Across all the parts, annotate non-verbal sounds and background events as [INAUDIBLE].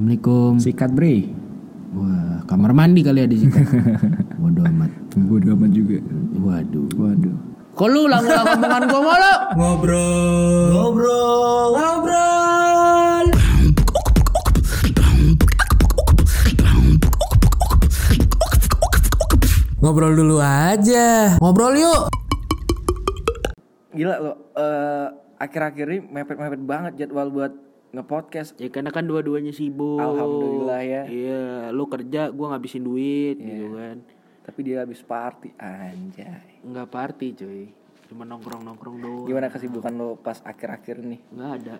Assalamualaikum. Sikat bre. Wah, kamar mandi kali ada sikat. [LAUGHS] Bodoh amat. Bodoh amat juga. Waduh. Waduh. Kok lu ulang-ulang omongan gua mulu? Ngobrol. Ngobrol. Ngobrol. Ngobrol dulu aja. Ngobrol yuk. Gila lo, eh, akhir-akhir ini mepet-mepet banget jadwal buat ngepodcast. Ya karena kan dua-duanya sibuk. Alhamdulillah ya. Iya, lu kerja, gua ngabisin duit gitu kan. Tapi dia habis party anjay. Enggak party, cuy. Cuma nongkrong-nongkrong doang. Gimana kesibukan lo pas akhir-akhir nih? Enggak ada.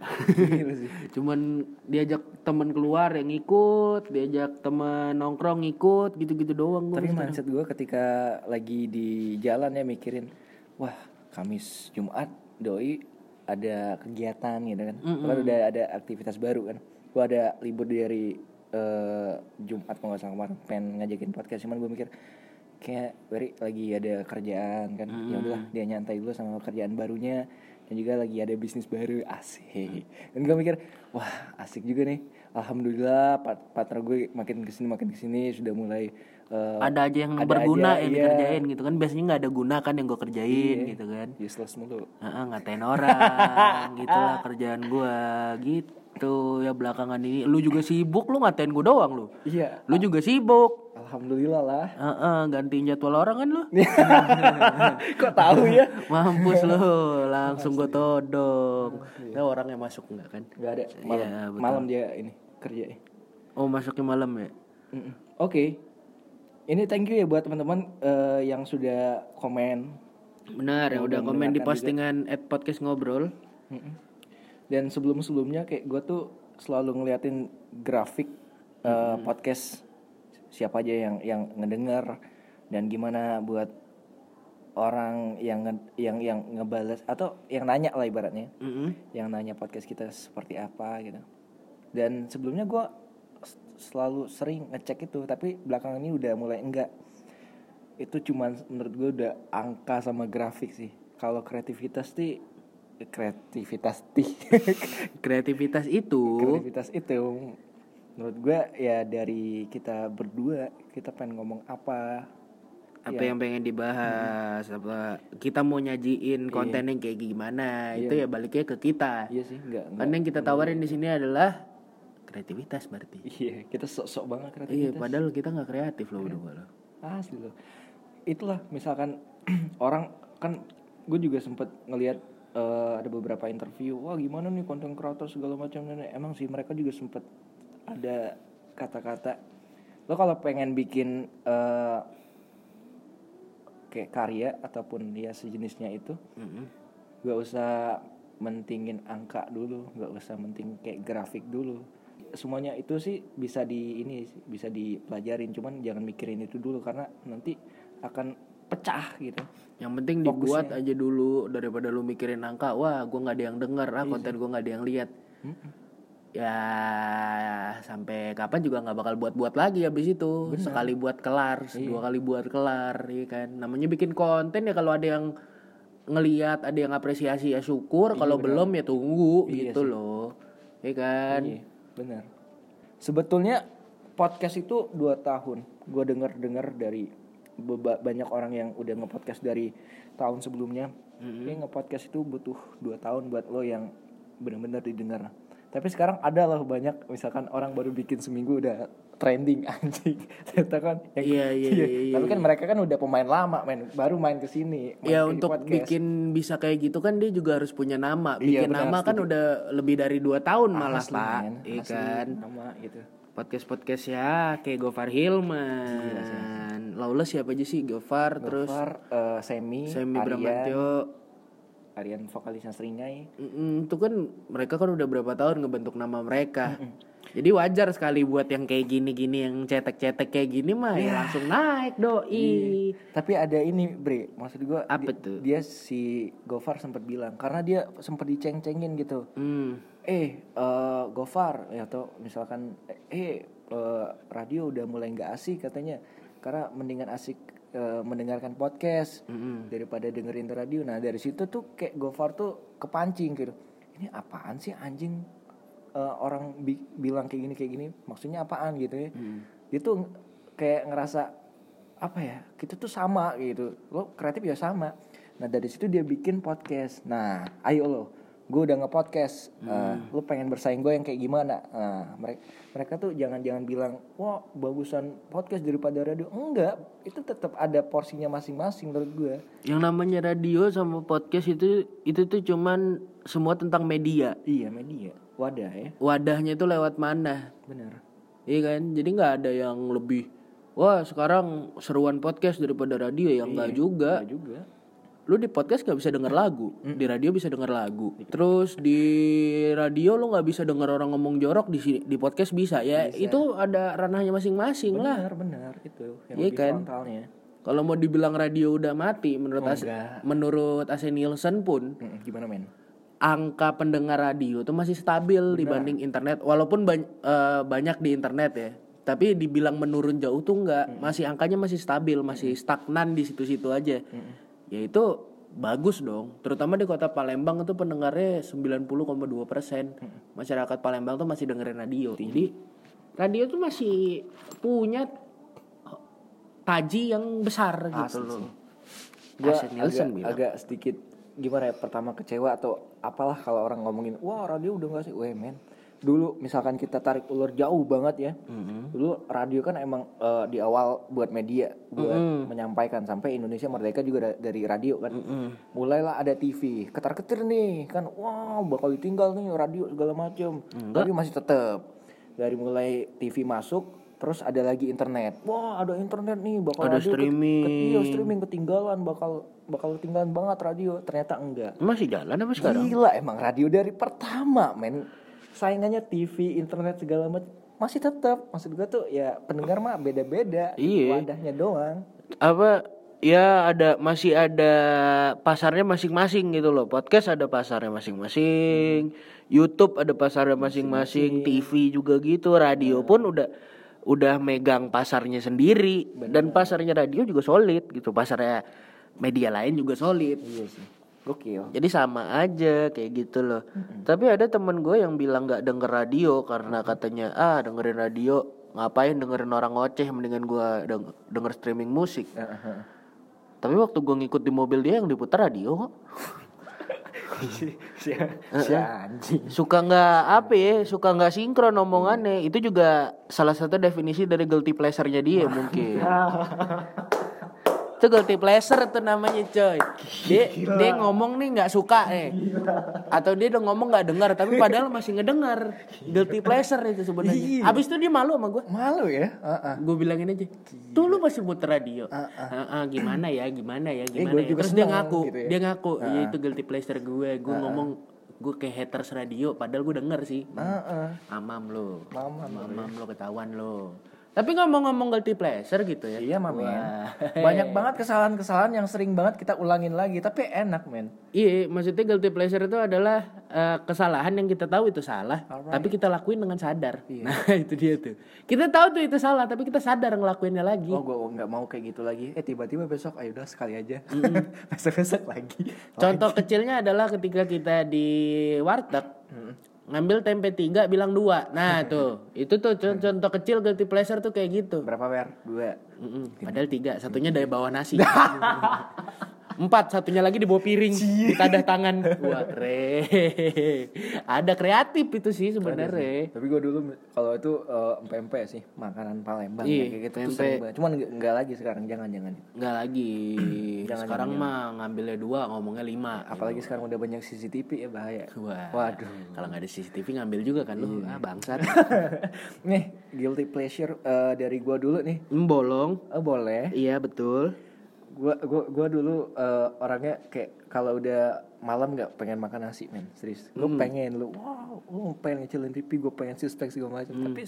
[LAUGHS] Cuman diajak temen keluar yang ikut, diajak temen nongkrong ikut, gitu-gitu doang gua. Tapi mindset gue ketika lagi di jalan ya mikirin, wah Kamis Jumat doi ada kegiatan gitu kan. Kan udah ada aktivitas baru kan. Gue ada libur dari eh, Jumat kalau nggak salah kemarin. Pengen ngajakin podcast cuman gue mikir kayak Beri lagi ada kerjaan kan. Ya udahlah dia nyantai dulu sama kerjaan barunya. Dan juga lagi ada bisnis baru asik. Dan gue mikir wah asik juga nih. Alhamdulillah partner gue makin ke sini makin ke sini sudah mulai eh, ada aja yang ada berguna aja, yang iya. dikerjain gitu kan. Biasanya nggak ada guna kan yang gue kerjain gitu kan. Useless mulu. Heeh, ngatain orang gitulah kerjaan gua. Gitu ya belakangan ini. Lu juga sibuk lu ngatain gua doang lu. Iya. Lu juga sibuk. Alhamdulillah lah. Heeh, gantiin jadwal orang kan lu. [LAUGHS] Kok tahu ya? Mampus lu langsung gua todong. Ya orang yang masuk enggak kan? Nggak ada. Malam, Iya, betul. malam dia ini kerja. Oh masuknya malam ya? Mm-mm. oke ini thank you ya buat teman-teman eh, yang sudah komen. Benar ya udah komen di postingan at podcast ngobrol. Mm-mm. dan sebelum-sebelumnya kayak gue tuh selalu ngeliatin grafik eh, podcast siapa aja yang yang ngedenger dan gimana buat orang yang nge- yang yang ngebales atau yang nanya lah ibaratnya. Mm-mm. yang nanya podcast kita seperti apa gitu. Dan sebelumnya gue selalu sering ngecek itu tapi belakangan ini udah mulai enggak. Itu cuman menurut gue udah angka sama grafik sih. Kalau kreativitas sih kreativitas sih [LAUGHS] kreativitas itu kreativitas itu menurut gue ya dari kita berdua kita pengen ngomong apa apa yang pengen dibahas apa kita mau nyajiin konten yang kayak gimana itu ya baliknya ke kita. Iya sih enggak, enggak. yang kita tawarin di sini adalah kreativitas berarti. Iya kita sok-sok banget kreatif iya padahal kita nggak kreatif loh berdua loh asli loh. Itulah misalkan [CLEARS THROAT] orang kan gue juga sempet ngelihat eh, ada beberapa interview wah gimana nih konten kreator segala macam dan emang sih mereka juga sempet ada kata-kata lo kalau pengen bikin eh, kayak karya ataupun ya sejenisnya itu Mm-mm. gak usah mentingin angka dulu gak usah menting kayak grafik dulu semuanya itu sih bisa di ini sih, bisa dipelajarin. Cuman jangan mikirin itu dulu karena nanti akan pecah gitu. Yang penting dibuat aja dulu daripada lu mikirin angka wah gua nggak ada yang denger ah konten gua nggak ada yang lihat. Ya sampai kapan juga nggak bakal buat-buat lagi habis itu. Sekali buat kelar dua kali buat kelar ya kan? Namanya bikin konten ya kalau ada yang ngeliat ada yang apresiasi ya syukur. Kalau belum ya tunggu gitu loh ya kan? Iya benar. Sebetulnya podcast itu dua tahun. Gue dengar dengar dari banyak orang yang udah ngepodcast dari tahun sebelumnya. Kayak ngepodcast itu butuh dua tahun buat lo yang benar-benar didengar. Tapi sekarang ada loh banyak misalkan orang baru bikin seminggu udah trending [LAUGHS] anjing. Ternyata kan yang- Iya, iya, iya, iya, tapi kan mereka kan udah pemain lama main baru main ke sini ya untuk podcast. bikin bisa kayak gitu kan dia juga harus punya nama. Iya, bikin benar, nama kan udah lebih dari dua tahun malah Asli, pak iya kan? nama gitu. Podcast podcast ya kayak Gofar Hilman. Lawless siapa aja sih? Gofar terus Gofar, eh, Semi, Semi Aryan, Bramantyo Aryan vokalisnya Seringai Mm, itu kan mereka kan udah berapa tahun ngebentuk nama mereka jadi wajar sekali buat yang kayak gini-gini yang cetek-cetek kayak gini mah ya langsung naik doi Tapi ada ini, Bre. Maksud gua Apa di- tuh? Dia si Gofar sempat bilang karena dia sempat diceng-cengin gitu. hmm. Eh, eh, Gofar ya atau misalkan eh eh, radio udah mulai nggak asik katanya. Karena mendingan asik eh, mendengarkan podcast daripada dengerin radio. Nah, dari situ tuh kayak Gofar tuh kepancing gitu. Ini apaan sih anjing? Eh, orang bi- bilang kayak gini kayak gini maksudnya apaan gitu ya. Hmm. dia tuh kayak ngerasa apa ya kita tuh sama gitu. Lo kreatif ya sama. Nah dari situ dia bikin podcast. Nah ayo lo gue udah nge-podcast. Eh, lo pengen bersaing gue yang kayak gimana? Nah mereka mereka tuh jangan-jangan bilang wah bagusan podcast daripada radio. Enggak itu tetap ada porsinya masing-masing menurut gue Yang namanya radio sama podcast itu itu tuh cuman semua tentang media. iya media wadah ya Wadahnya itu lewat mana? benar Iya kan? Jadi nggak ada yang lebih wah sekarang seruan podcast daripada radio ya enggak juga. Iya juga Lu di podcast nggak bisa denger lagu, di radio bisa denger lagu. Terus di radio lu nggak bisa denger orang ngomong jorok di sini di podcast bisa ya. Itu ada ranahnya masing-masing lah. benar benar itu yang Iya kan? frontalnya Kalau mau dibilang radio udah mati menurut Oh, As- enggak. menurut AC Nielsen pun gimana men angka pendengar radio tuh masih stabil dibanding internet. Walaupun bany- eh, banyak di internet ya tapi dibilang menurun jauh tuh enggak masih angkanya masih stabil masih stagnan di situ-situ aja. Ya itu bagus dong. Terutama di kota Palembang itu pendengarnya 90,2 persen. Masyarakat Palembang tuh masih dengerin radio. Jadi radio tuh masih punya taji yang besar gitu. Loh Gua AC Nielsen agak, agak sedikit gimana ya pertama kecewa atau apalah kalau orang ngomongin wah radio udah gak sih? Weh men dulu misalkan kita tarik ulur jauh banget ya dulu radio kan emang eh, di awal buat media buat menyampaikan sampai Indonesia merdeka juga da- dari radio kan. Mulailah ada TV ketar ketir nih kan wow bakal ditinggal nih radio segala macam tapi masih tetap dari mulai TV masuk terus ada lagi internet. Wah ada internet nih bakal Ada streaming. ket- iya, streaming ketinggalan bakal bakal ketinggalan banget radio. Ternyata enggak. Masih jalan apa sekarang? Gila emang radio dari pertama men. Saingannya TV internet segala macam. Masih tetap. Maksud gua tuh ya pendengar mah beda-beda. Iya. wadahnya doang. Apa ya ada masih ada pasarnya masing-masing gitu loh. Podcast ada pasarnya masing-masing. YouTube ada pasarnya masing-masing. TV juga gitu. Radio pun udah udah megang pasarnya sendiri dan pasarnya radio juga solid gitu pasarnya media lain juga solid. Iya sih. Gokil. Jadi sama aja kayak gitu loh. Tapi ada temen gue yang bilang nggak denger radio karena katanya ah dengerin radio ngapain dengerin orang ngoceh mendingan gue deng- denger streaming musik. Tapi waktu gue ngikut di mobil dia yang diputar radio kok [LAUGHS] si, si, si anjing. Suka nggak apa ya suka nggak sinkron omongannya. Itu juga salah satu definisi dari guilty pleasure-nya dia mungkin [LAUGHS] itu guilty pleasure tuh namanya coy. Dia dia ngomong nih nggak suka nih atau dia udah ngomong nggak dengar tapi padahal masih ngedengar guilty pleasure itu sebenarnya. Abis itu dia malu sama gue malu ya? Heeh. gue bilangin aja tuh lu masih muter radio. Heeh, gimana ya gimana ya gimana gua ya. terus dia ngaku gitu ya. dia ngaku iya itu guilty pleasure gue. Gue ngomong gue kayak haters radio padahal gue denger sih. Mamam lo Mamam lo, mamam lo ketahuan lo tapi ngomong-ngomong guilty pleasure gitu ya. Iya men Wah. Banyak banget kesalahan-kesalahan yang sering banget kita ulangin lagi Tapi enak men. Iya, maksudnya guilty pleasure itu adalah eh, kesalahan yang kita tahu itu salah, tapi kita lakuin dengan sadar. Nah, [LAUGHS] itu dia tuh. Kita tahu tuh itu salah, tapi kita sadar ngelakuinnya lagi. Oh gue nggak mau kayak gitu lagi. Eh tiba-tiba besok ayo udah sekali aja. [LAUGHS] Besok-besok lagi. Contoh kecilnya adalah ketika kita di warteg ngambil tempe tiga bilang dua. Nah [LAUGHS] tuh, itu tuh con- contoh kecil guilty pleasure tuh kayak gitu. Berapa wer? Dua Mm-mm, Padahal tiga, satunya dari bawah nasi. [LAUGHS] [LAUGHS] Empat, satunya lagi di bawah piring, di tadah tangan. Wah, re. Ada kreatif itu sih sebenarnya. Tapi gue dulu kalau itu eh, empempe sih Makanan Palembang Iya, ya, kayak gitu banget. Cuman nggak- lagi sekarang Jangan-jangan Nggak lagi. [CLEARS THROAT] Sekarang mah ngambilnya dua, ngomongnya lima. Apalagi sekarang udah banyak CCTV ya bahaya Wah. Waduh Kalau nggak ada CCTV ngambil juga kan lu. Ah, bangsat. [LAUGHS] Nih guilty pleasure eh, dari gue dulu nih Membolong. Oh boleh Iya, betul. Gua gua gua dulu eh, orangnya kayak kalau udah malam nggak pengen makan nasi men. Serius. Lu pengen lu wow lu pengen ngecilin TV gue pengen suspek segala macam. Tapi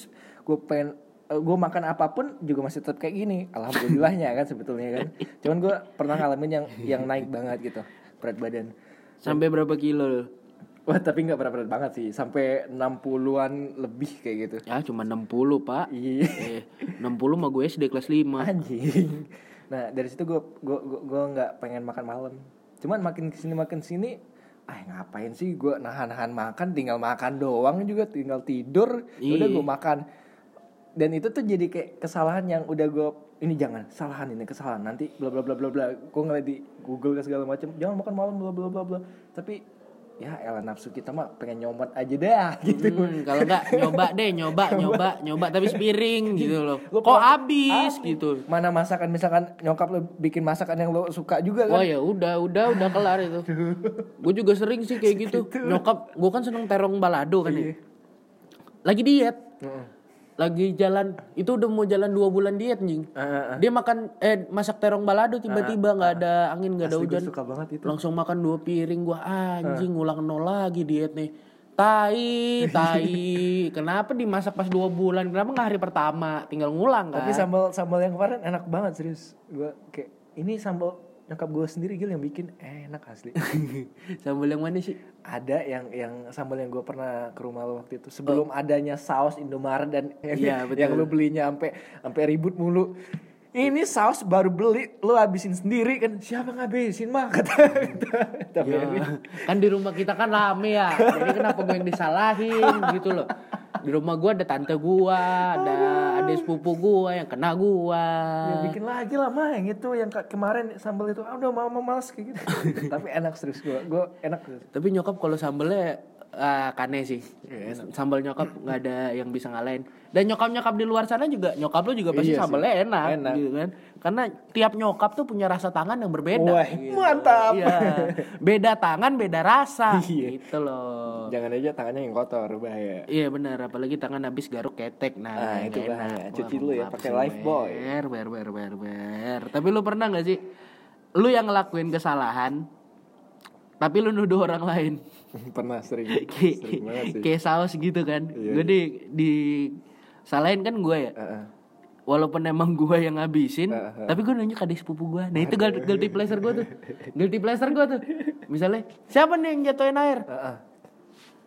gue pengen gue makan apa pun juga masih tetap kayak gini. Alhamdulillahnya kan sebetulnya kan. Cuman gue pernah ngalamin yang yang naik banget gitu berat badan. Sampai berapa kilo lu? wah tapi nggak berat berat banget sih. Sampai 60-an lebih kayak gitu. Ya, cuma 60, Pak. iya. Eh, 60 mah gue SD kelas 5. anjing nah dari situ gue gue gue nggak pengen makan malam. Cuman makin ke sini makin sini ah ngapain sih gue nahan-nahan makan? Tinggal makan doang juga tinggal tidur. Ya udah Iya. gue makan. Dan itu tuh jadi kayak kesalahan yang udah gue ini jangan kesalahan ini kesalahan. Nanti bla bla bla bla bla. Gue ngeliat di Google ke segala macam jangan makan malam bla bla bla bla. Tapi ya elah nafsu kita mah pengen nyomot aja dah [LAUGHS] gitu Hmm, kalau enggak nyoba deh, [LAUGHS] nyoba, nyoba, nyoba tapi sepiring [LAUGHS] gitu loh. Lu Kok habis gitu. mana masakan misalkan nyokap lo bikin masakan yang lo suka juga kan Wah ya udah, udah, udah kelar itu. Gue juga sering sih kayak gitu. Nyokap, gue kan seneng terong balado kan ya. Lagi diet. Lagi jalan, itu udah mau jalan dua bulan diet anjing. Ah, ah, ah. Dia makan, eh masak terong balado tiba-tiba nggak ada angin, nggak ada hujan. suka banget itu Langsung makan dua piring gua anjing ngulang nol lagi diet nih. Tai, tai. [LAUGHS] Kenapa dimasak pas dua bulan? Kenapa nggak hari pertama? Tinggal ngulang kan? Tapi sambal sambal yang kemarin enak banget serius. Gua kayak ini sambal nyokap gue sendiri gil yang bikin enak asli. [LAUGHS] Sambal yang mana sih? Ada yang yang sambal yang gue pernah ke rumah lo waktu itu sebelum adanya saus Indomaret dan [LAUGHS] yang, Iya, betul. yang lo belinya sampai sampai ribut mulu. Ini saus baru beli lo habisin sendiri kan siapa ngabisin mah [LAUGHS] kata kata Ya, kan di rumah kita kan rame ya. Jadi kenapa gue yang disalahin gitu loh. Di rumah gue ada tante gue, ada adik sepupu gue yang kena gue. Ya bikin lagi lah mah yang itu yang ke- kemarin sambal itu ah, udah mama males kayak gitu. [LAUGHS] Tapi enak serius gue, gue enak serius. Tapi nyokap kalau sambelnya ah, kane sih. Sambal nyokap nggak ada yang bisa ngalahin. Dan nyokap-nyokap di luar sana juga nyokap lu juga pasti Iya sih. sambelnya enak, Enak. gitu kan. Karena tiap nyokap tuh punya rasa tangan yang berbeda. Wah, mantap. Iya. Beda tangan, beda rasa. [LAUGHS] Iya. Gitu loh. Jangan aja tangannya yang kotor bahaya. Iya benar, apalagi tangan habis garuk ketek. Nah, Ah, nggak itu enak. bahaya. Cuci Wah, dulu ya, pakai sih, Lifebuoy. Ber, ber, ber, ber, ber. Tapi lu pernah nggak sih, lu yang ngelakuin kesalahan, tapi lu nuduh orang lain? [LAUGHS] Pernah sering, Kayak- sering banget sih. Kayak saus gitu kan. Iya, gue di, di salahin kan gue ya. Heeh. Walaupun emang gue yang ngabisin, Heeh. tapi gue nunjuk adik sepupu gue. Nah itu guilty guilty pleasure gue tuh. [LAUGHS] Guilty pleasure gue tuh. Misalnya, siapa nih yang jatuhin air? Heeh.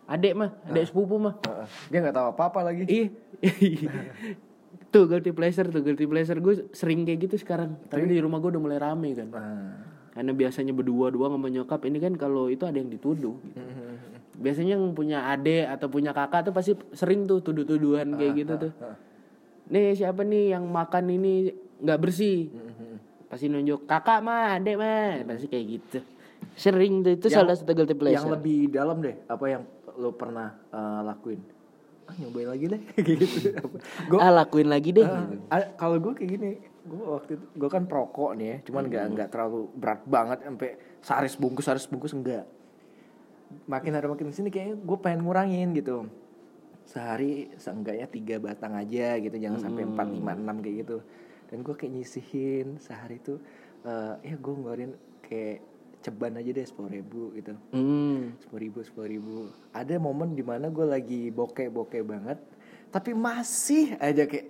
Adek mah, adek sepupu mah. Heeh. Dia nggak tahu apa-apa lagi. Iya. [LAUGHS] tuh guilty pleasure tuh guilty pleasure gue sering kayak gitu sekarang. Tapi di rumah gue udah mulai rame kan. Ah. Karena biasanya berdua dua sama nyokap ini kan kalau itu ada yang dituduh. Gitu. [LAUGHS] Biasanya yang punya ade atau punya kakak tuh pasti sering tuh tuduh-tuduhan kayak gitu tuh. Nih siapa nih yang makan ini nggak bersih? Pasti nunjuk kakak mah, adek mah, pasti kayak gitu. Sering tuh itu Yang- salah satu guilty pleasure. Yang lebih dalam deh, apa yang lo pernah eh, lakuin? Ah, nyobain lagi deh, [LAUGHS] kayak gitu. Gue ah lakuin lagi deh. kalau gue kayak gini, gue waktu itu gue kan perokok nih ya, cuman nggak nggak terlalu berat banget sampai sehari bungkus sehari bungkus enggak. Makin hari makin sini kayaknya gue pengen ngurangin gitu. Sehari seenggaknya tiga batang aja gitu, jangan sampai empat lima enam kayak gitu. Dan gue kayak nyisihin sehari tuh, eh, ya gue ngeluarin kayak ceban aja deh sepuluh ribu gitu Hmm. sepuluh ribu sepuluh ribu ada momen di mana gue lagi bokeh bokeh banget tapi masih aja kayak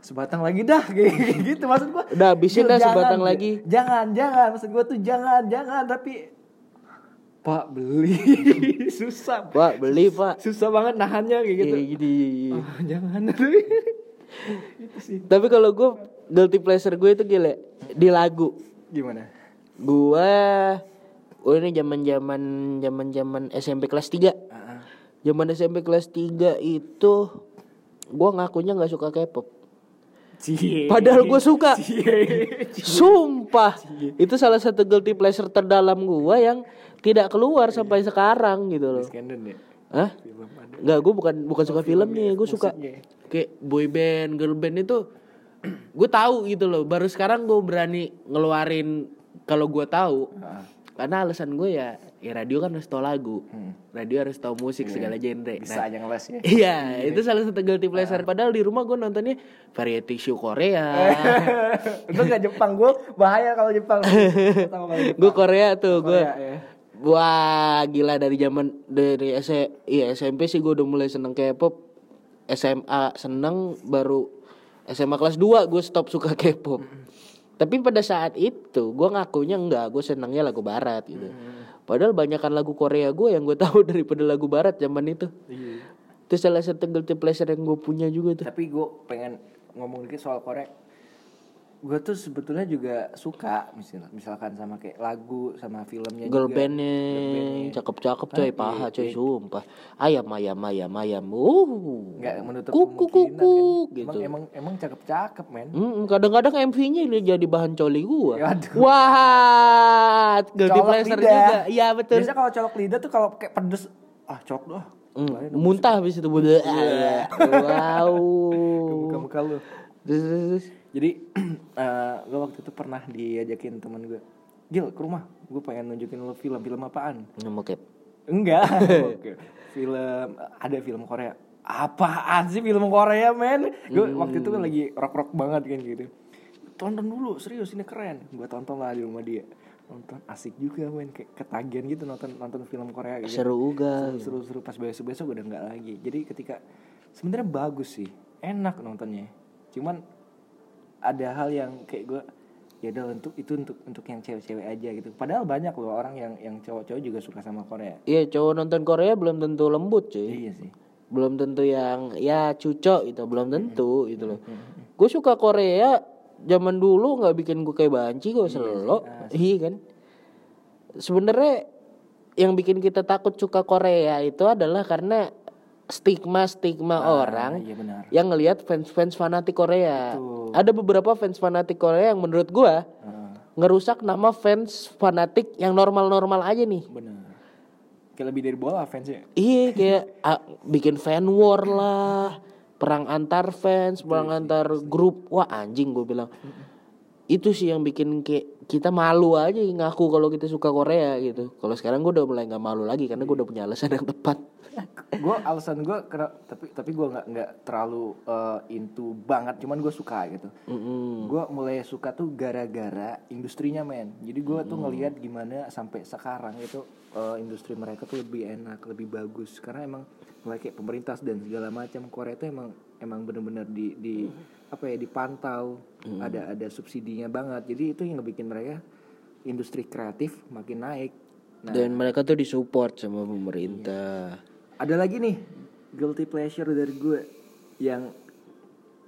sebatang lagi dah [LAUGHS] kayak gitu maksud gue Udah habisin dah sebatang lagi. jangan jangan. Maksud gue tuh jangan jangan. Tapi pak beli. [LAUGHS] Susah. Pak beli pak. susah banget nahannya kayak gitu. Kayak gini. Oh, jangan. [LAUGHS] Itu sih. Tapi kalau gue guilty pleasure gue itu gila di lagu. gimana? Gue Oh ini zaman zaman zaman zaman SMP kelas 3 Ah, Zaman SMP kelas 3 itu Gue ngakunya nggak suka K-pop Cie. Padahal gue suka Cie. Sumpah Itu salah satu guilty pleasure terdalam gue yang Tidak keluar sampai sekarang gitu loh Skandal ya Hah? film Enggak, gue bukan bukan suka filmnya, gue suka kayak boy band, girl band itu [CLEARS THROAT] gue tahu gitu loh. Baru sekarang gue berani ngeluarin kalau gue tahu. Ah. Karena alasan gue ya, ya radio kan harus tahu lagu, radio harus tahu musik segala genre. Hmm. bisa Nah, aja ngeles ya Iya, itu salah satu guilty pleasure. Padahal di rumah gue nontonnya variety show Korea. [LAUGHS] Itu gak Jepang gue bahaya kalau Jepang. [LAUGHS] Jepang. gue Korea tuh, gue. Ya. Wah, gila dari zaman dari S iya SMP sih gue udah mulai seneng K-pop. SMA seneng baru SMA kelas 2 gue stop suka K-pop. Tapi pada saat itu gue ngakunya enggak, gue senengnya lagu barat gitu. Padahal banyakan lagu Korea gue yang gue [LAUGHS] tahu daripada lagu barat zaman itu. Iya. Itu salah satu guilty pleasure yang gue punya juga tuh. Tapi gue pengen ngomong dikit soal Korea. Gue tuh sebetulnya juga suka misal misalkan sama kayak lagu sama filmnya Girl juga. bandnya cakep-cakep coy paha coy sumpah ayam ayam ayam ayam uh nggak menutup kuku kuku kan. gitu emang emang emang cakep cakep men Mm, kadang-kadang MV-nya ini jadi bahan coli. Waduh. Wah, guilty pleasure juga. Iya betul. biasanya kalau colok lidah tuh kalau kayak pedes ah colok doh Mm, muntah habis itu. Wow. [LAUGHS] muka muka lu Terus, terus, terus. Jadi [CLEARS THROAT] eh gue waktu itu pernah diajakin teman gue Gil ke rumah gue pengen nunjukin lo film film apaan? Cap. enggak. [LAUGHS] Film ada film Korea. Apaan sih film Korea men? Gue waktu itu kan lagi rock rock banget kan gitu. Tonton dulu serius ini keren. Gue tonton lah di rumah dia. Nonton asik juga men. Kayak ketagihan gitu nonton nonton film Korea gitu. Seru juga. seru seru pas besok besok udah nggak lagi. Jadi ketika sebenarnya bagus sih. Enak nontonnya. Cuman ada hal yang kayak gue ya udah untuk itu untuk untuk yang cewek-cewek aja gitu padahal banyak loh orang yang yang cowok-cowok juga suka sama Korea Iya, cowok nonton Korea belum tentu lembut, cuy. iya sih Belum tentu yang ya cucok itu, belum tentu gitu loh. Gue suka Korea zaman dulu nggak bikin gue kayak banci kok selo. Iya kan? Sebenarnya yang bikin kita takut suka Korea itu adalah karena stigma-stigma orang iya benar yang ngelihat fans-fans fanatik Korea. Betul. Ada beberapa fans fanatik Korea yang menurut gua Heeh, ngerusak nama fans fanatik yang normal-normal aja nih. benar kayak lebih dari bola fansnya Iya kayak [LAUGHS] ah, bikin fan war lah, perang antar fans, perang antar grup. Wah anjing gue bilang. Itu sih yang bikin kayak kita malu aja ngaku kalau kita suka Korea gitu. Kalau sekarang gue udah mulai nggak malu lagi karena gue udah punya alasan yang tepat. [LAUGHS] gue alasan gue tapi tapi gue nggak nggak terlalu eh, into banget cuman gue suka gitu Mm-mm. gue mulai suka tuh gara-gara industrinya men jadi gue tuh ngelihat gimana sampai sekarang itu eh, industri mereka tuh lebih enak lebih bagus karena emang mulai kayak pemerintah dan segala macam Korea itu emang emang bener-bener di di apa ya dipantau ada ada subsidinya banget jadi itu yang ngebikin mereka industri kreatif makin naik nah Dan mereka tuh disupport sama pemerintah. ada lagi nih guilty pleasure dari gue yang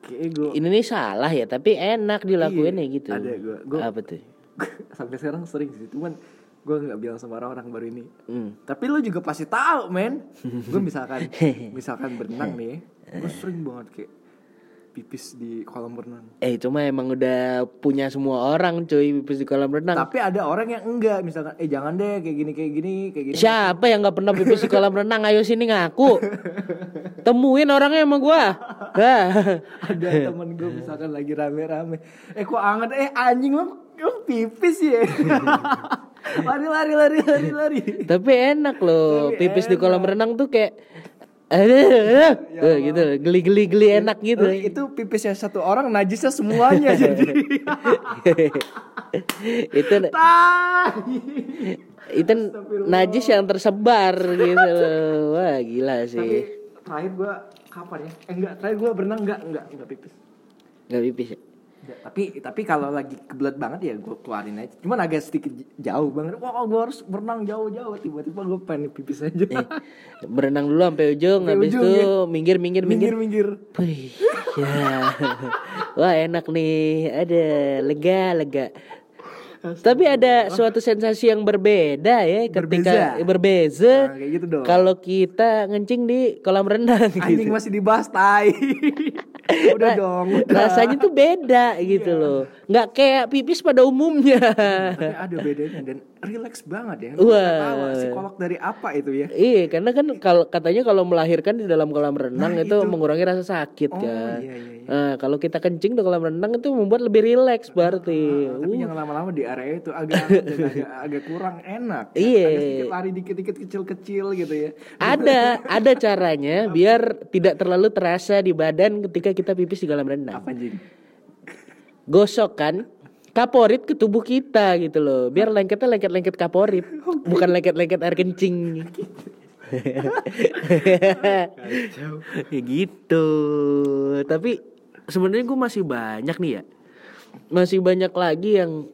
kayak gue Ini nih salah ya, tapi enak dilakuin ya gitu. ada gue gue Apa tuh? [LAUGHS] sampai sekarang sering sih cuman gue nggak bilang sama orang-orang baru ini Hmm. tapi lu juga pasti tahu men [LAUGHS] gue misalkan misalkan berenang [LAUGHS] nih gue sering banget kayak pipis di kolam renang Eh itu mah emang udah punya semua orang cuy pipis di kolam renang. tapi ada orang yang enggak misalkan eh jangan deh kayak gini kayak gini kayak gini Siapa yang nggak pernah pipis di kolam renang? Ayo sini ngaku. [LAUGHS] Temuin orangnya sama gua. Ada temen gue misalkan lagi rame-rame eh kok anget eh anjing lu lu pipis ya [LAUGHS] lari lari lari lari lari Tapi enak loh, Tapi pipis di kolam enak. renang tuh kayak eh, gitu, geli-geli geli enak gitu. Itu pipisnya satu orang najisnya semuanya [LAUGHS] jadi [LAUGHS] itu itu najis yang tersebar gitu loh. [LAUGHS] Wah, gila tapi sih. terakhir gue kapan ya eh enggak terakhir gue berenang enggak enggak enggak pipis Gak pipis. ya? Enggak, tapi tapi kalau lagi kebelet banget ya gue keluarin aja cuman agak sedikit jauh banget wah gue harus berenang jauh-jauh tiba-tiba gue pengen pipis aja Eh, berenang dulu sampai ujung, Sampai habis itu ya. minggir minggir minggir. minggir minggir Wih, ya. [LAUGHS] Wah enak nih, ada lega lega. Tapi ada suatu sensasi yang berbeda ya ketika Berbeza. berbeza. Nah, kayak gitu dong Kalau kita ngencing di kolam renang anjing gitu. masih dibahas tai [LAUGHS] [LAUGHS] udah dong udah. Rasanya tuh beda gitu loh. nggak kayak pipis pada umumnya. tapi ada bedanya dan relax banget ya Wah. psikolog dari apa itu ya Iya, karena kan kalau katanya kalau melahirkan di dalam kolam renang Nah, itu, itu. mengurangi rasa sakit Oh, kan. iya, iya, iya. Nah, kalau kita kencing di kolam renang itu membuat lebih rileks berarti. Ah, tapi jangan lama-lama di area itu agak [LAUGHS] agak, agak kurang enak. ya. Iya. Agak sedikit lari dikit-dikit kecil-kecil gitu ya. ada [LAUGHS] ada caranya biar tidak terlalu terasa di badan ketika kita pipis di kolam renang. Apa anjing? Gosokkan kaporit ke tubuh kita gitu loh. Biar lengketnya lengket-lengket kaporit, [LAUGHS] bukan lengket-lengket air kencing. [LAUGHS] ya gitu. Tapi sebenarnya gue masih banyak nih ya. Masih banyak lagi yang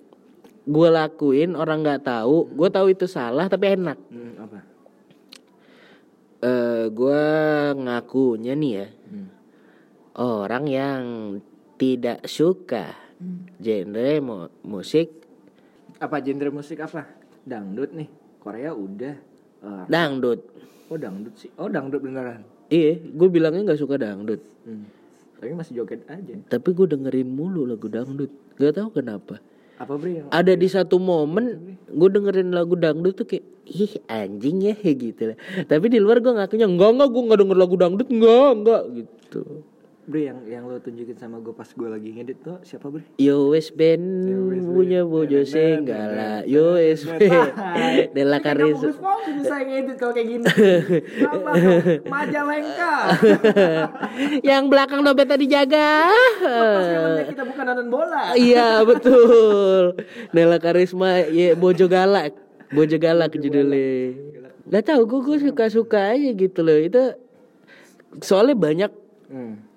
gue lakuin orang nggak tahu. Gue tahu itu salah tapi enak. Hmm, apa? eh gue ngakunya nih ya Hmm. orang yang tidak suka genre mu- musik Apa genre musik apa? Dangdut nih. Korea udah. Eh, dangdut. oh dangdut sih. Oh dangdut beneran. Iya, gue bilangnya nggak suka dangdut. Hmm. Tapi masih joget aja. Tapi gue dengerin mulu lagu dangdut. Gak tahu kenapa. Apa Bre yang Ada di satu momen gue dengerin lagu dangdut tuh kayak ih anjing ya [LAUGHS] gitu lah. Tapi di luar gue ngakunya enggak enggak gue nggak denger lagu dangdut enggak enggak gitu. Bre yang yang lo tunjukin sama gue pas gue lagi ngedit tuh siapa Bre? Yo wes ben punya bojo senggala Yo wes ben [LAUGHS] Dela Karis Bagus banget bisa ngedit kalau kayak gini. [LAUGHS] Majalengka. [LAUGHS] Yang belakang dompetnya dijaga. Pas kita bukan nonton bola. Iya betul. Nela Karisma ya Bojo Galak. Bojo Galak judulnya. Gak tau gue gue suka-suka aja gitu loh. Itu Soalnya banyak Hmm.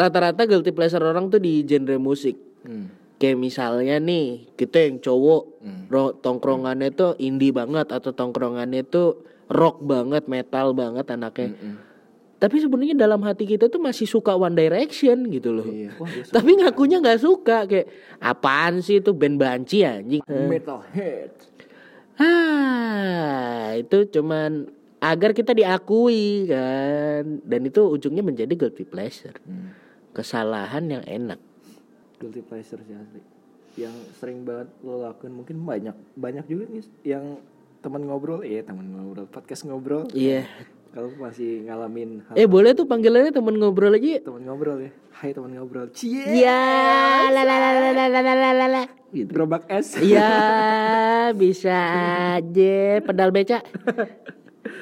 Rata-rata guilty pleasure orang tuh di genre musik Hmm. Kayak misalnya nih Kita yang cowok ro- Tongkrongannya tuh indie banget Atau tongkrongannya tuh Rock banget Metal banget anaknya Tapi sebenarnya dalam hati kita tuh masih suka One Direction gitu loh Iya. Wah, Tapi ngakunya nggak suka kayak apaan sih itu band banci anjing. Metalhead. Ah, itu cuman agar kita diakui kan dan itu ujungnya menjadi guilty pleasure. Kesalahan yang enak. Guilty pleasure sih asli. Yang sering banget lo lakuin mungkin banyak banyak juga nih yang teman ngobrol, iya teman ngobrol, podcast ngobrol. Iya. Kalau masih ngalamin hal Eh boleh tuh panggilannya temen ngobrol aja. teman ngobrol ya. Hai teman ngobrol. Cie. Ya, la la la la la la la la la la. Gitu. Gerobak es. Iya, bisa aja pedal beca. [LAUGHS]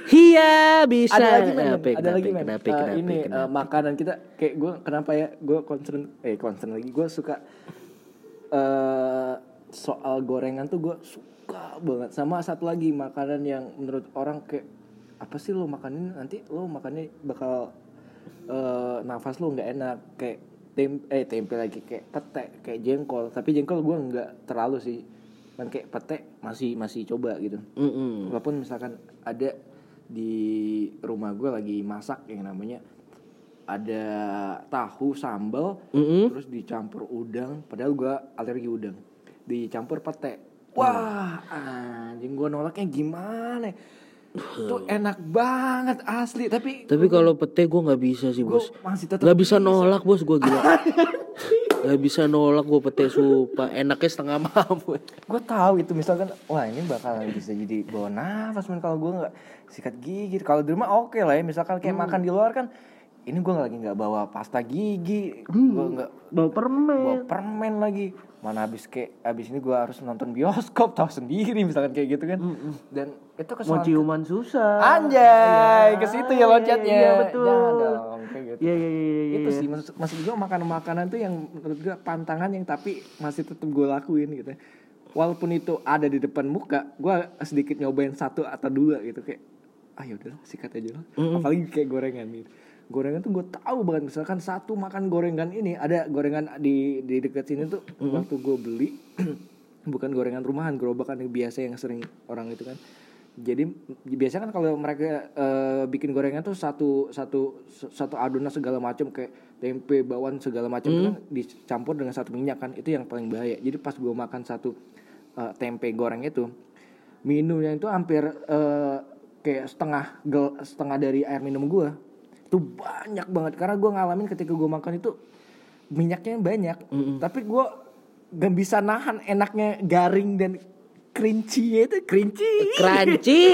Iya, bisa. ada lagi men, Kenapa, ada lagi men. kenapa, Eh, kenapa, ini kenapa? eh, makanan kita kayak gue kenapa ya? Gue concern eh concern lagi. Gue suka eh soal gorengan tuh gue suka banget. Sama satu lagi makanan yang menurut orang kayak apa sih lo makan ini nanti lo makannya bakal eh nafas lo nggak enak. Kayak tem eh tempe lagi kayak pete kayak jengkol. Tapi jengkol gue nggak terlalu sih. Kan kayak pete masih masih coba gitu. Mm-mm. walaupun misalkan ada di rumah gue lagi masak yang namanya ada tahu sambal Mm-mm. terus dicampur udang padahal gue alergi udang dicampur pete wah anjing gue nolaknya gimana tuh enak banget asli tapi Tapi kalau pete gue nggak bisa sih bos. masih tetap Gak bisa nolak bos gue gila. [LAUGHS] gak bisa nolak gue pete supa. Enaknya setengah mampu. [LAUGHS] gue tahu itu misalkan wah ini bakal bisa jadi bawa nafas men kalau gue nggak sikat gigi kalau di rumah oke lah ya misalkan kayak makan di luar kan ini gue lagi nggak bawa pasta gigi gue nggak Bawa permen. bawa permen lagi mana habis kayak habis ini gue harus nonton bioskop tahu sendiri misalkan kayak gitu kan dan itu Mau kesalahan ciuman susah. anjay ke situ ya Iya, loncatnya iya, betul. jangan dong kayak gitu Iya iya iya. iya. itu sih maksud, maksud gue makanan-makanan tuh yang menurut gue pantangan yang tapi masih tetap gue lakuin gitu walaupun itu ada di depan muka gue sedikit nyobain satu atau dua gitu kayak ah yaudah sikat aja lah apalagi kayak gorengan gitu gorengan tuh gue tahu banget. Misalkan satu makan gorengan ini ada gorengan di di dekat sini tuh waktu gue beli [CLEARS THROAT] bukan gorengan rumahan gerobakan yang biasa yang sering orang itu kan. Jadi biasanya kan kalau mereka eh, bikin gorengan tuh satu satu satu adonan segala macam kayak tempe bawang segala macam itu kan dicampur dengan satu minyak kan. Itu yang paling bahaya. Jadi pas gue makan satu eh, tempe goreng itu minumnya itu hampir eh, kayak setengah gel, setengah dari air minum gue itu banyak banget karena gue ngalamin ketika gue makan itu minyaknya banyak tapi gue gak bisa nahan enaknya garing dan crunchy itu crunchy Crunchy.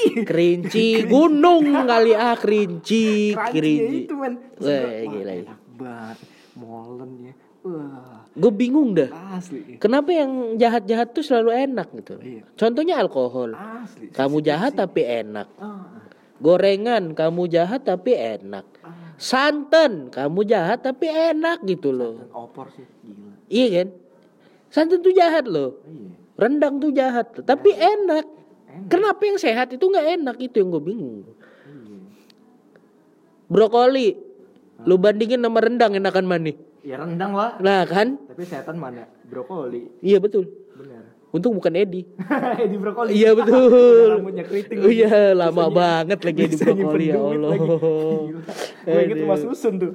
Kerinci gunung kali ah crunchy kerinci. itu men Wah, Wah, gila. enak banget molen ya wah Gue bingung dah. asli Kenapa yang jahat-jahat tuh selalu enak gitu? Iya. Contohnya alkohol. asli Kamu jahat tapi enak. Ah, Gorengan kamu jahat tapi enak. Santan kamu jahat tapi enak gitu loh. dan opor sih gila Iya kan? Santan tuh jahat loh. iya Rendang tuh jahat, tapi enak. Kenapa yang sehat itu nggak enak itu yang gue bingung. Brokoli, lu bandingin sama rendang enakan mana? ya rendang lah Nah kan? tapi setan mana brokoli Iya betul. Untung bukan Edi. [LAUGHS] di brokoli Iya betul. [LAUGHS] rambutnya keriting Oh iya lama banget lagi di Bisa nyimpen brokoli ya Allah. [LAUGHS] Gue inget rumah susun tuh.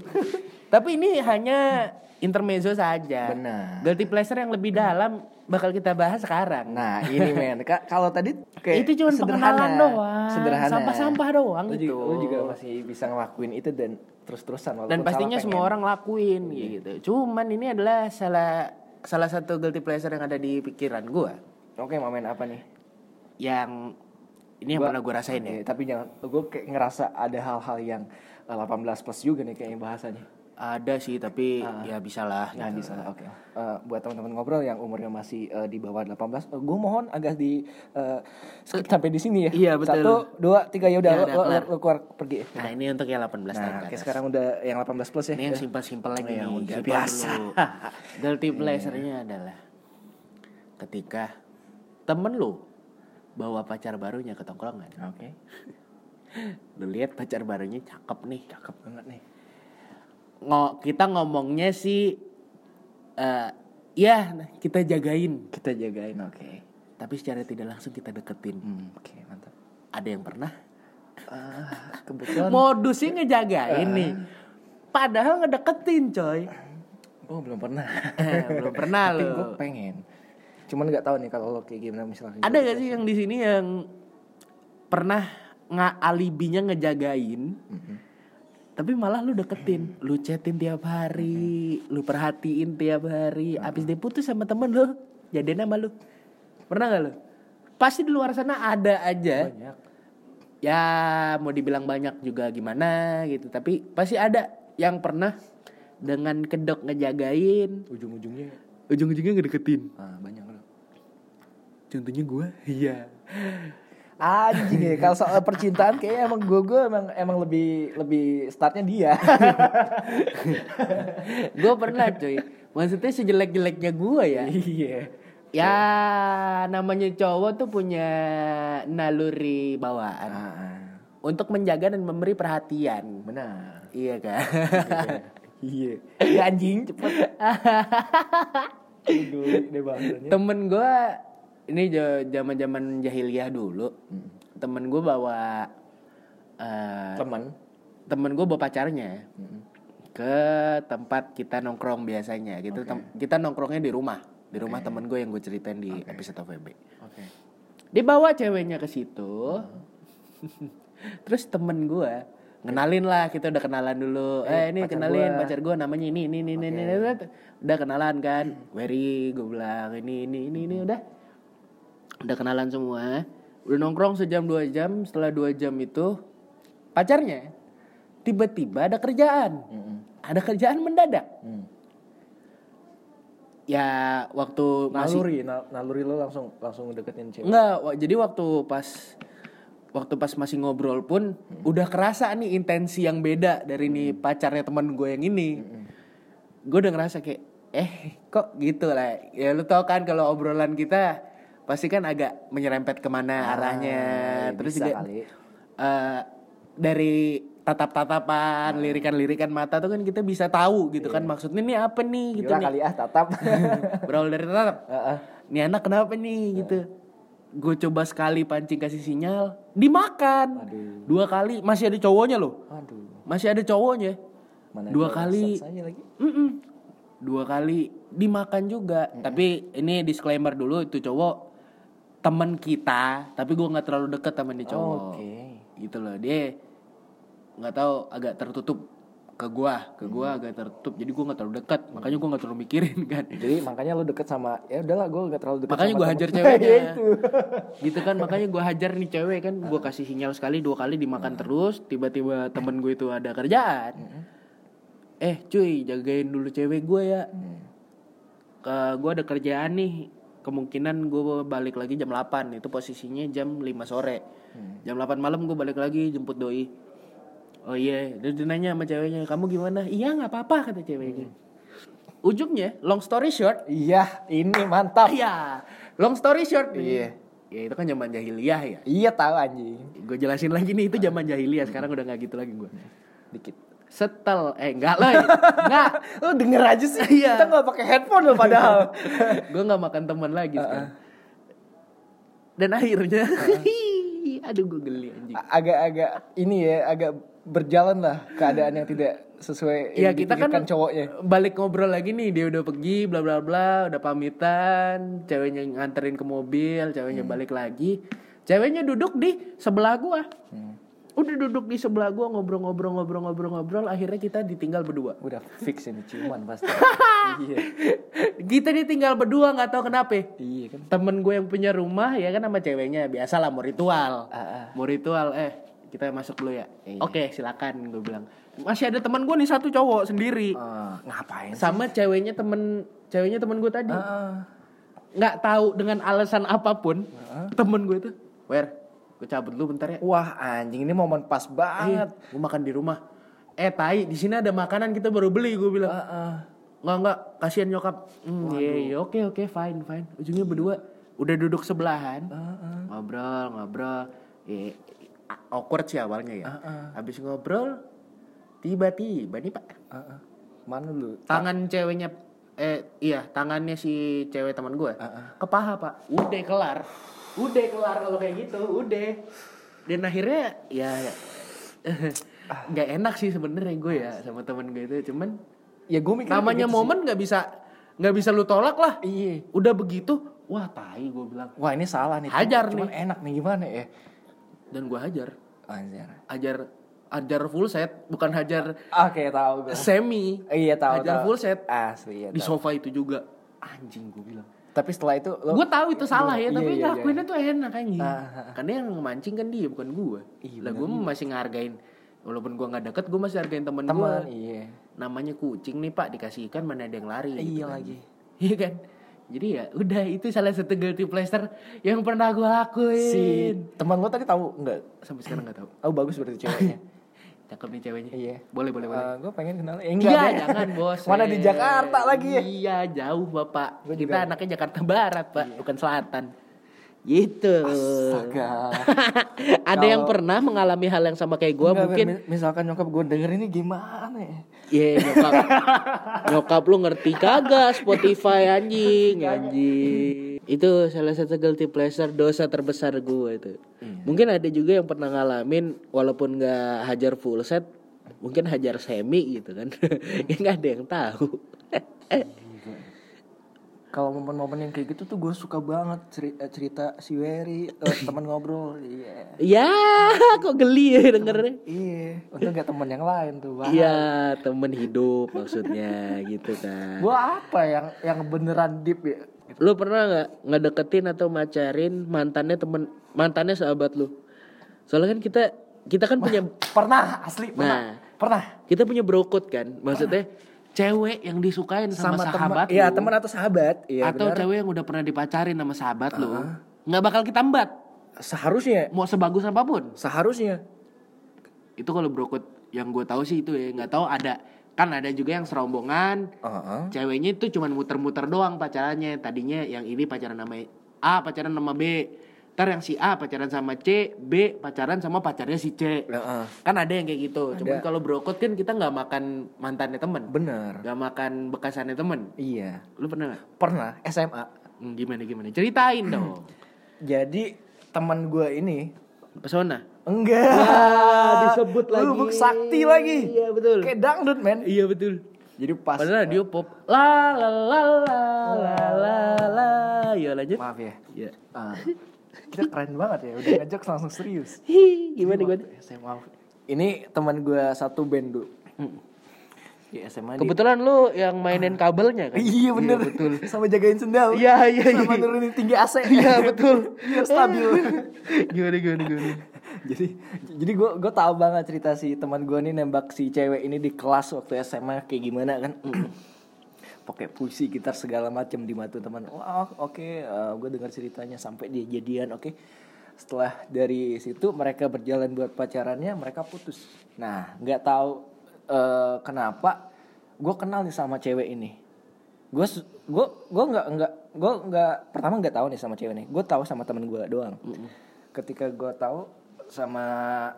Tapi ini hanya intermezzo saja. Benar. Guilty pleasure yang lebih dalam bakal kita bahas sekarang. Nah ini men, Ka- kalau tadi kayak itu cuma sederhana, doang. sederhana. Sampah-sampah doang lu itu. Juga, lu juga masih bisa ngelakuin itu dan terus-terusan. walaupun Dan pastinya semua orang lakuin gitu. Cuman ini adalah salah salah satu guilty pleasure yang ada di pikiran gua Oke mau main apa nih? yang ini yang Gua- pernah gue rasain ya. Tapi jangan, gue kayak ngerasa ada hal-hal yang eh, 18 plus juga nih kayaknya bahasanya. Ada sih tapi ya bisa lah. Nah gitu. bisa, oke. Eh, buat teman-teman ngobrol yang umurnya masih eh, di bawah 18, gue mohon agak di skip sampai di sini ya. Iya, betul. Satu, dua, tiga ya udah Ya, lo, lo- lo keluar pergi. Nah ini untuk yang 18 tahun Nah, ke oke atas. sekarang udah yang 18 plus ya. Ini yang simpel-simpel lagi Oh, nih. udah biasa. Guilty [LAUGHS] pleasure-nya adalah ketika temen lu bawa pacar barunya ke tongkrongan. Oke. Lu lihat pacar barunya cakep nih. Cakep banget nih. Ngo, kita ngomongnya sih eh ya kita jagain. Kita jagain, oke. Tapi secara tidak langsung kita deketin. Hmm, oke, mantap. Ada yang pernah Ah, kebetulan modusnya ngejagain nih. Padahal ngedeketin coy. Oh belum pernah. Eh, belum pernah Tapi gue pengen. Cuman nggak tahu nih kalau lo kayak gimana misalnya. Ada gak sih yang di sini yang pernah nggak alibinya ngejagain, tapi malah lu deketin, lu chatin tiap hari, lu perhatiin tiap hari, abis dia putus sama temen lu, jadian sama lu, pernah gak lu? Pasti di luar sana ada aja, Banyak. ya mau dibilang banyak juga gimana gitu, tapi pasti ada yang pernah dengan kedok ngejagain, Ujung-ujungnya ujung-ujungnya ngedeketin. ah, banyak lo. Contohnya gue, [LAUGHS] iya. Anjing ya kalau soal percintaan kayaknya emang gue gue emang emang lebih lebih startnya dia. [LAUGHS] gue pernah cuy maksudnya sejelek-jeleknya gue ya Iya. ya namanya cowok tuh punya naluri bawaan Ah, ah. untuk menjaga dan memberi perhatian benar. iya kan Iya. Ya anjing cepet. [LAUGHS] Bahasanya. temen gue ini zaman zaman jahiliyah dulu. Temen gue bawa eh, Teman. temen gue bawa pacarnya ke tempat kita nongkrong biasanya gitu. Tem- kita nongkrongnya di rumah. Di rumah temen gue yang gue ceritain di episode OVB Oke. dibawa ceweknya ke situ. [LAUGHS] Terus temen gue ngenalin lah kita udah kenalan dulu. Eh, ini pacar kenalin gua. pacar gue namanya ini ini ini ini, ini, ini. udah kenalan kan. Wery gue bilang ini ini ini ini udah udah kenalan semua udah nongkrong sejam dua jam setelah dua jam itu pacarnya tiba-tiba ada kerjaan Mm-mm. ada kerjaan mendadak Hmm. ya waktu masih Naluri, nal- naluri lo langsung langsung deketin cewek. Enggak, wa- jadi waktu pas waktu pas masih ngobrol pun udah kerasa nih intensi yang beda dari nih pacarnya teman gue yang ini. Gue udah ngerasa kayak eh kok gitu lah. Ya lu tau kan kalau obrolan kita pasti kan agak menyerempet ke mana arahnya. Terus bisa juga kali. eh, dari tatap-tatapan, lirikan-lirikan mata tuh kan kita bisa tahu gitu kan maksudnya ini apa nih gitu Gila nih. kali ah tatap. [LAUGHS] Berawal dari tatap. Heeh. Nih anak kenapa nih gitu. Gue coba sekali pancing kasih sinyal, dimakan. Aduh. Dua kali masih ada cowoknya loh. Aduh. Masih ada cowoknya. Mana Dua kali. lagi. Mm-mm. Dua kali dimakan juga. Tapi ini disclaimer dulu itu cowok temen kita, tapi gue nggak terlalu deket sama nih cowok. Oke. Gitu loh. Dia nggak tahu agak tertutup ke gua, ke gua agak tertutup. Jadi gue nggak terlalu dekat. Makanya gue nggak terlalu mikirin [LAUGHS] kan. Jadi makanya lo deket sama ya udahlah gue gak terlalu deket Makanya sama gue temen. hajar [LAUGHS] Ya ceweknya itu. gitu kan makanya gue hajar nih cewek kan gue kasih sinyal sekali dua kali dimakan terus tiba-tiba temen gue itu ada kerjaan eh cuy jagain dulu cewek gue ya ke gue ada kerjaan nih kemungkinan gue balik lagi jam 8 itu posisinya jam 5 sore jam 8 malam gue balik lagi jemput doi oh iya dia, dia nanya sama ceweknya kamu gimana iya nggak apa-apa kata ceweknya ujungnya long story short Iya, ini mantap. Iya, long story short nih. Iya. Ya itu kan zaman jahiliyah ya. Iya tahu anjing. Gue jelasin lagi nih itu zaman jahiliyah. Sekarang udah nggak gitu lagi gue. Dikit. Setel, eh enggak lah, enggak. [LAUGHS] Lo denger aja sih. Iya. Kita gak pakai headphone lo padahal. [LAUGHS] gue nggak makan teman lagi sekarang. Dan akhirnya, [LAUGHS] aduh gue geli anjing. agak-agak ini ya agak berjalan lah keadaan yang tidak sesuai Ya kita kan cowoknya. balik ngobrol lagi nih dia udah pergi bla bla bla udah pamitan ceweknya nganterin ke mobil ceweknya Hmm. balik lagi ceweknya duduk di sebelah gua Hmm. Udah duduk di sebelah gua ngobrol-ngobrol-ngobrol-ngobrol-ngobrol akhirnya kita ditinggal berdua Udah fix ini ciuman pasti. [LAUGHS] iya. kita ditinggal berdua nggak tahu kenapa Iya kan. temen gue yang punya rumah ya kan sama ceweknya biasa lah mau ritual Ah, ah. mau ritual eh kita masuk dulu ya Iya. oke silakan gue bilang masih ada teman gue nih satu cowok sendiri Eh, ngapain sih? sama ceweknya temen ceweknya temen gue tadi Ah, nggak tahu dengan alasan apa pun temen gue itu wer gue cabut dulu bentar ya. Wah anjing ini momen pas banget. gue makan di rumah. Eh tai di sini ada makanan kita baru beli gue bilang. Ah, ah. nggak nggak kasihan nyokap. Hmm, iya iya oke oke fine fine. Ujungnya berdua udah duduk sebelahan. Ngobrol ngobrol. Eh, awkward sih awalnya ya. Habis ngobrol tiba-tiba nih pak. Ah, ah. Mana lu? tangan ceweknya eh iya tangannya si cewek teman gue ke paha pak. Udah kelar udah kelar kalau kayak gitu udah dan akhirnya ya [LAUGHS] nggak enak sih sebenarnya gue ya sama teman gue itu cuman Ya gue mikir namanya momen nggak bisa nggak bisa lu tolak lah Iya. udah begitu wah tai gue bilang Wah ini salah nih. Hajar Cuman nih. enak nih gimana ya? dan gue hajar Anjir. hajar hajar full set bukan hajar Oke tahu gue. semi Iya tahu. hajar tahu. full set Asli ya. di tahu. sofa itu juga anjing gue bilang Tapi setelah itu lo gue tahu itu salah ya Iya, tapi iya, iya. ngelakuinnya tuh enak anjing Ah, karena yang mancing kan dia bukan gue Iya, lah gue masih ngargain walaupun gue nggak deket gue masih hargain temen, teman gue iya. namanya kucing nih pak dikasih ikan mana ada yang lari gitu Iya kan. lagi. [LAUGHS] iya kan jadi ya udah itu salah satu guilty pleasure yang pernah gue lakuin Si teman lo tadi tahu nggak? sampai sekarang nggak tahu Oh bagus berarti ceweknya. [LAUGHS] cakep nih ceweknya Iya. boleh boleh boleh gue pengen kenal. Eh, Iya, enggak deh. jangan bos. [LAUGHS] Mana di Jakarta lagi ya? Iya, jauh Bapak. Gua Kita juga- Iya. anaknya Jakarta Barat, Pak, bukan selatan. Gitu. Astaga. [LAUGHS] Ada yang pernah mengalami hal yang sama kayak Enggak, mungkin. mi- misalkan nyokap gue denger ini gimana ya? Iya, nyokap. nyokap lu ngerti kagak Spotify anjing, anjing. Itu salah satu guilty pleasure dosa terbesar gua itu. Iya. Mungkin ada juga yang pernah ngalamin walaupun nggak hajar full set, mungkin hajar semi gitu kan. [LAUGHS] ya nggak ada yang tahu. Kalau momen-momen yang kayak gitu tuh gue suka banget ceri- eh, cerita si Wery eh, [LAUGHS] teman ngobrol. Iya. Ya, [LAUGHS] kok geli ya dengernya. Iya. Untung gak teman yang lain tuh. Bang. Iya, temen hidup maksudnya gitu kan. Gue apa yang yang beneran deep ya? Lu pernah nggak ngedeketin atau macarin mantannya temen mantannya sahabat lu? Soalnya kan kita kita kan punya Pernah asli pernah. Nah. Pernah. kita punya brokot kan, maksudnya cewek yang disukain sama, Sama, sahabat. Iya, lu, teman atau sahabat. Iya, atau benar. cewek yang udah pernah dipacarin sama sahabat lu, nggak bakal kita embat, Seharusnya mau sebagus apa pun. seharusnya Itu kalau brokot yang gue tahu sih itu ya, nggak tahu ada kan ada juga yang serombongan. Heeh. ceweknya itu cuman muter-muter doang pacarannya. Tadinya yang ini pacaran sama A pacaran sama B. Ntar yang si A pacaran sama C B pacaran sama pacarnya si C. Heeh. kan ada yang kayak gitu. Cuman kalau brokot kan kita nggak makan mantannya temen. Bener. nggak makan bekasannya temen. Iya. lu pernah nggak? Pernah SMA. Hmm, gimana gimana? Ceritain dong. [CLEARS THROAT] Jadi teman gue ini pesona enggak disebut lagi. Lubuk sakti lagi. Iya, betul. Kayak dangdut men. iya betul Jadi pas padahal radio pop la la la la la la la ya lanjut maaf ya. ya Ah, [LAUGHS] kita keren banget ya. Udah ngajak langsung serius. Hi, gimana gimana SMA. Ini teman gue satu band dulu. Di SMA di- Kebetulan lu yang mainin kabelnya kan? Iya bener. betul. [LAUGHS] Sama jagain sendal. Iya, iya, Sama iya. nurunin tinggi AC. Iya betul. [LAUGHS] Biar stabil. gimana gimana gimana? [LAUGHS] jadi jadi gue gue tahu banget cerita si teman gue nih nembak si cewek ini di kelas waktu SMA kayak gimana kan. [CLEARS THROAT] Pakai puisi gitar segala macam di mata teman. Wah oke gue dengar ceritanya sampai dia jadian oke. Setelah dari situ mereka berjalan buat pacarannya mereka putus. Nah nggak tahu eh, kenapa gue kenal nih sama cewek ini. Gue gue gue nggak nggak gue nggak pertama nggak tahu nih sama cewek ini. Gue tahu sama temen gue doang. Ketika gue tahu sama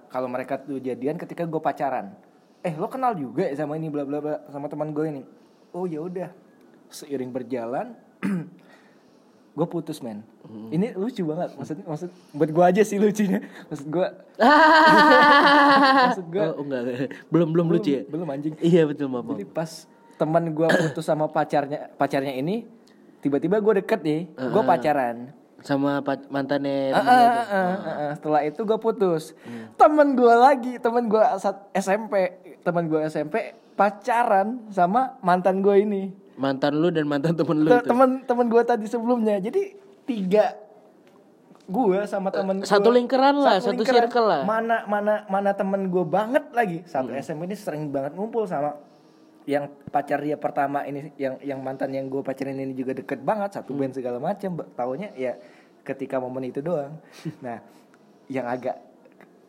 kalau mereka tuh jadian ketika gue pacaran eh lo kenal juga ya sama ini bla bla bla sama teman gue ini oh ya udah seiring berjalan [CLEARS THROAT] gue putus men. Ini lucu banget. Maksud maksud buat gue aja sih lucunya. Maksud gue [LAUGHS] maksud gue Oh, enggak, belum belum lucu ya. belum anjing. Iya betul mama. Jadi pas teman gue putus sama pacarnya pacarnya ini tiba-tiba gue deket nih, gue pacaran. Sama mantannya. Ah, itu. ah, ah, ah. Setelah itu gue putus. Temen gue lagi, temen gue SMP, temen gue SMP pacaran sama mantan gue ini. Mantan lu dan mantan temen lu itu. Temen temen gue tadi sebelumnya. Jadi tiga gue sama temen satu gua- lingkaran lah, satu circle lah. Mana mana mana temen gue banget lagi. Satu SMP ini sering banget ngumpul sama yang pacar dia pertama ini yang yang mantan yang gue pacarin ini juga deket banget satu band segala macam taunya ya ketika momen itu doang. [LAUGHS] Nah yang agak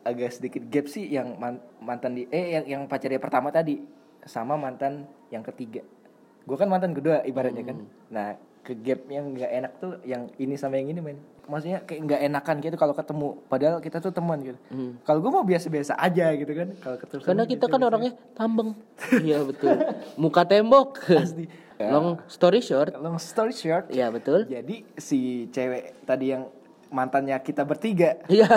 agak sedikit gap sih yang man- mantan di eh yang yang pacar dia pertama tadi sama mantan yang ketiga. Gue kan mantan kedua ibaratnya kan. Nah ke gap yang nggak enak tuh yang ini sama yang ini men maksudnya kayak nggak enakan gitu kalau ketemu padahal kita tuh teman gitu kalau gue mau biasa-biasa aja gitu kan kalau ketemu Karena kita kan biasa-biasa. orangnya tambeng. Iya betul. Muka tembok. [LAUGHS] Pasti. [LAUGHS] Long story short. long story short Iya betul. jadi si cewek tadi yang mantannya kita bertiga Iya.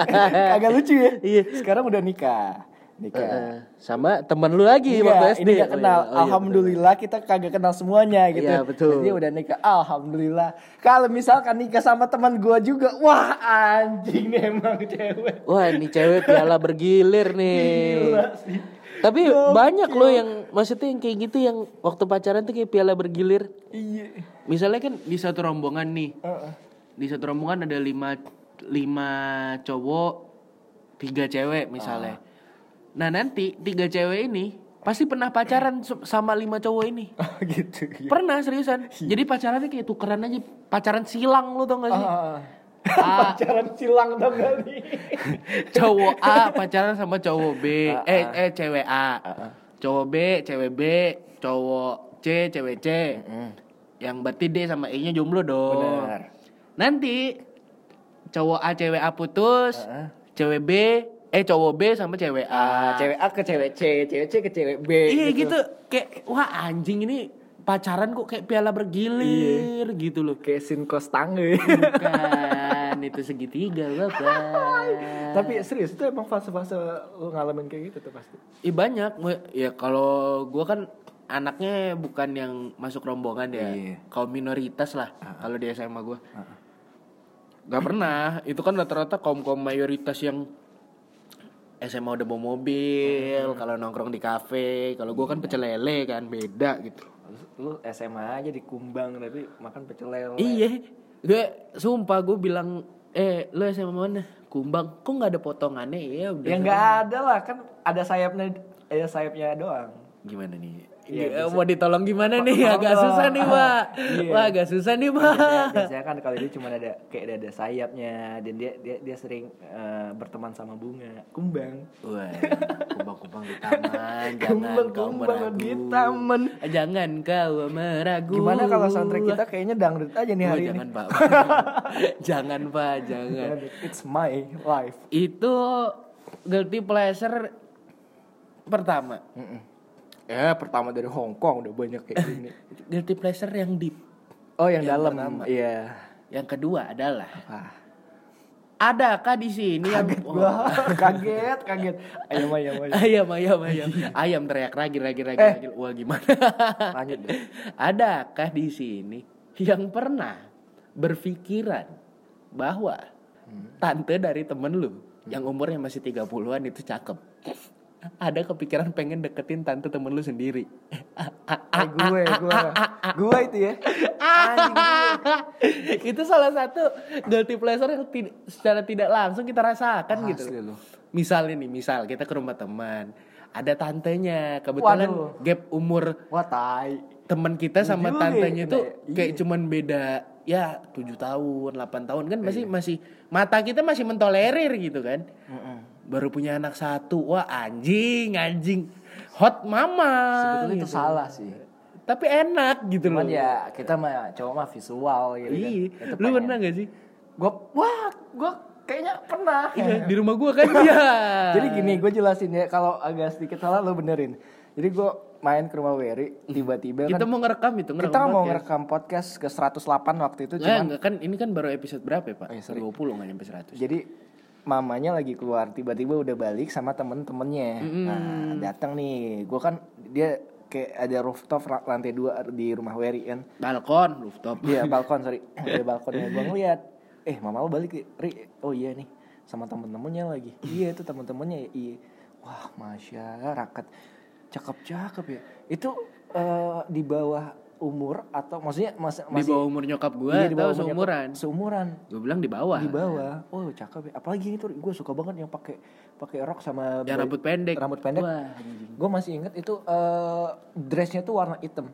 [LAUGHS] agak lucu ya Iya. sekarang udah nikah nikah Eh, sama temen lu lagi Enggak, waktu SD. ini gak Oh, kenal. iya. Oh, iya, Alhamdulillah kita kagak kenal semuanya gitu. Iya, betul. Jadi udah nikah. Alhamdulillah. Kalau misalkan nikah sama teman gua juga, wah anjing nih emang cewek. betul. Wah ini cewek piala bergilir nih. Gila sih. Tapi banyak loh yang maksudnya yang kayak gitu yang waktu pacaran tuh kayak piala bergilir. Iya. Misalnya kan di satu rombongan nih, Heeh. di satu rombongan ada lima lima cowok, tiga cewek misalnya. Nah nanti tiga cewek ini pasti pernah pacaran sama lima cowok ini. Oh [LAUGHS] gitu. Iya. Pernah seriusan. Jadi pacarannya kayak tukeran aja, pacaran silang lu tau gak sih? A, [LAUGHS] Pacaran silang dong kali. [LAUGHS] cowok A pacaran sama cowok B, eh eh cewek A, cowok B, cewek B, cowok C, cewek C. Yang berarti D sama E nya jomblo dong. Benar. Nanti cowok A cewek A putus, Heeh. cewek B eh cowok B sama cewek A. Ah, cewek A ke cewek C, cewek C ke cewek B. iya gitu. Kayak wah anjing ini pacaran kok kayak piala bergilir gitu loh. Kayak sin kos tangga. Bukan itu segitiga bapak. [LAUGHS] Tapi serius itu emang fase-fase lu ngalamin kayak gitu tuh pasti. Ih banyak, ya kalau gua kan anaknya bukan yang masuk rombongan ya, Iya. kaum minoritas lah kalau di SMA gua. Gak pernah, itu kan rata-rata kaum kaum mayoritas yang SMA udah bawa mobil, kalau nongkrong di kafe, kalau gua kan pecel lele kan beda gitu. Lu SMA aja di Kumbang tapi makan pecel lele. Iya, gue sumpah gue bilang, eh lu SMA mana? Kumbang, kok nggak ada potongannya? Ya udah. Ya nggak ada lah kan ada sayapnya ada sayapnya doang. Gimana nih? Iya, Gi- mau ditolong gimana nih? Tolong Agak susah nih, Pak. [LAUGHS] Iya. Wah, agak susah nih, Pak. Biasanya, biasanya kan kalau dia cuma ada kayak ada, ada sayapnya dan dia dia dia sering eh, berteman sama bunga kumbang. Wah, kumbang-kumbang di taman, [LAUGHS] jangan kau Kumbang-kumbang meragu. di taman. Jangan kau meragu. Gimana kalau soundtrack kita kayaknya dangdut aja nih Oh, hari jangan, ini. Pak. [LAUGHS] jangan, Pak, jangan. It's my life. Itu guilty pleasure pertama. Ya pertama dari Hong Kong udah banyak kayak gini. Guilty pleasure yang deep. Oh yang, Yang dalam, iya. Yang kedua adalah Ah, adakah di sini yang Wah, [LAUGHS] kaget, kaget. Ayam, ayam, ayam. [LAUGHS] ayam ayam ayam ayam teriak lagi lagi lagi Eh. lagi wah gimana [LAUGHS] Lanjut deh. adakah di sini yang pernah berpikiran bahwa tante dari temen lu yang umurnya masih 30-an itu cakep ada kepikiran pengen deketin tante temen lu sendiri. Eh, gue, gue, gue itu ya. Anjing itu salah satu guilty pleasure yang tid- secara tidak langsung kita rasakan gitu misalnya nih misal kita ke rumah teman ada tantenya. Kebetulan Waduh. gap umur Wah tai. teman kita sama juga tantenya ya, itu iya. kayak cuman beda ya tujuh tahun 8 tahun. Kan masih masih mata kita masih mentolerir gitu kan baru punya anak satu wah anjing anjing hot mama Sebetulnya itu gitu. salah sih. tapi enak gitu Cuman loh ya kita mah cowok mah visual gitu kan. iya Itu lu pernah gak sih Gue, wah, gue kayaknya pernah. Iya, di rumah gua kan ya [LAUGHS] Jadi gini, gue jelasin ya kalau agak sedikit salah lo benerin. Jadi gue main ke rumah Wery tiba-tiba Kita kan mau ngerekam itu, ngerekam kita mau podcast. ngerekam podcast ke 108 waktu itu cuman enggak kan ini kan baru episode berapa ya, Pak? Oh, iya, sorry. 20 enggak nyampe 100. jadi mamanya lagi keluar tiba-tiba udah balik sama temen-temennya. Nah datang nih gue kan dia kayak ada rooftop lantai dua di rumah Wery kan? Balkon, rooftop. Iya [LAUGHS] balkon sorry. Ada balkonnya gue ngeliat. Eh mama lo balik Ri oh iya nih sama temen-temennya lagi. Iya itu temen-temennya iya. Wah masyarakat cakep-cakep ya. Itu eh, di bawah umur atau maksudnya mas, Di masih bawah umur nyokap gue iya, di atau seumuran? nyokap- seumuran Gue bilang di bawah. di bawah oh cakep ya apalagi itu gue suka banget yang pakai pakai rok sama Yang rambut pendek. rambut pendek Wah, gue masih inget itu eh, dressnya tuh warna hitam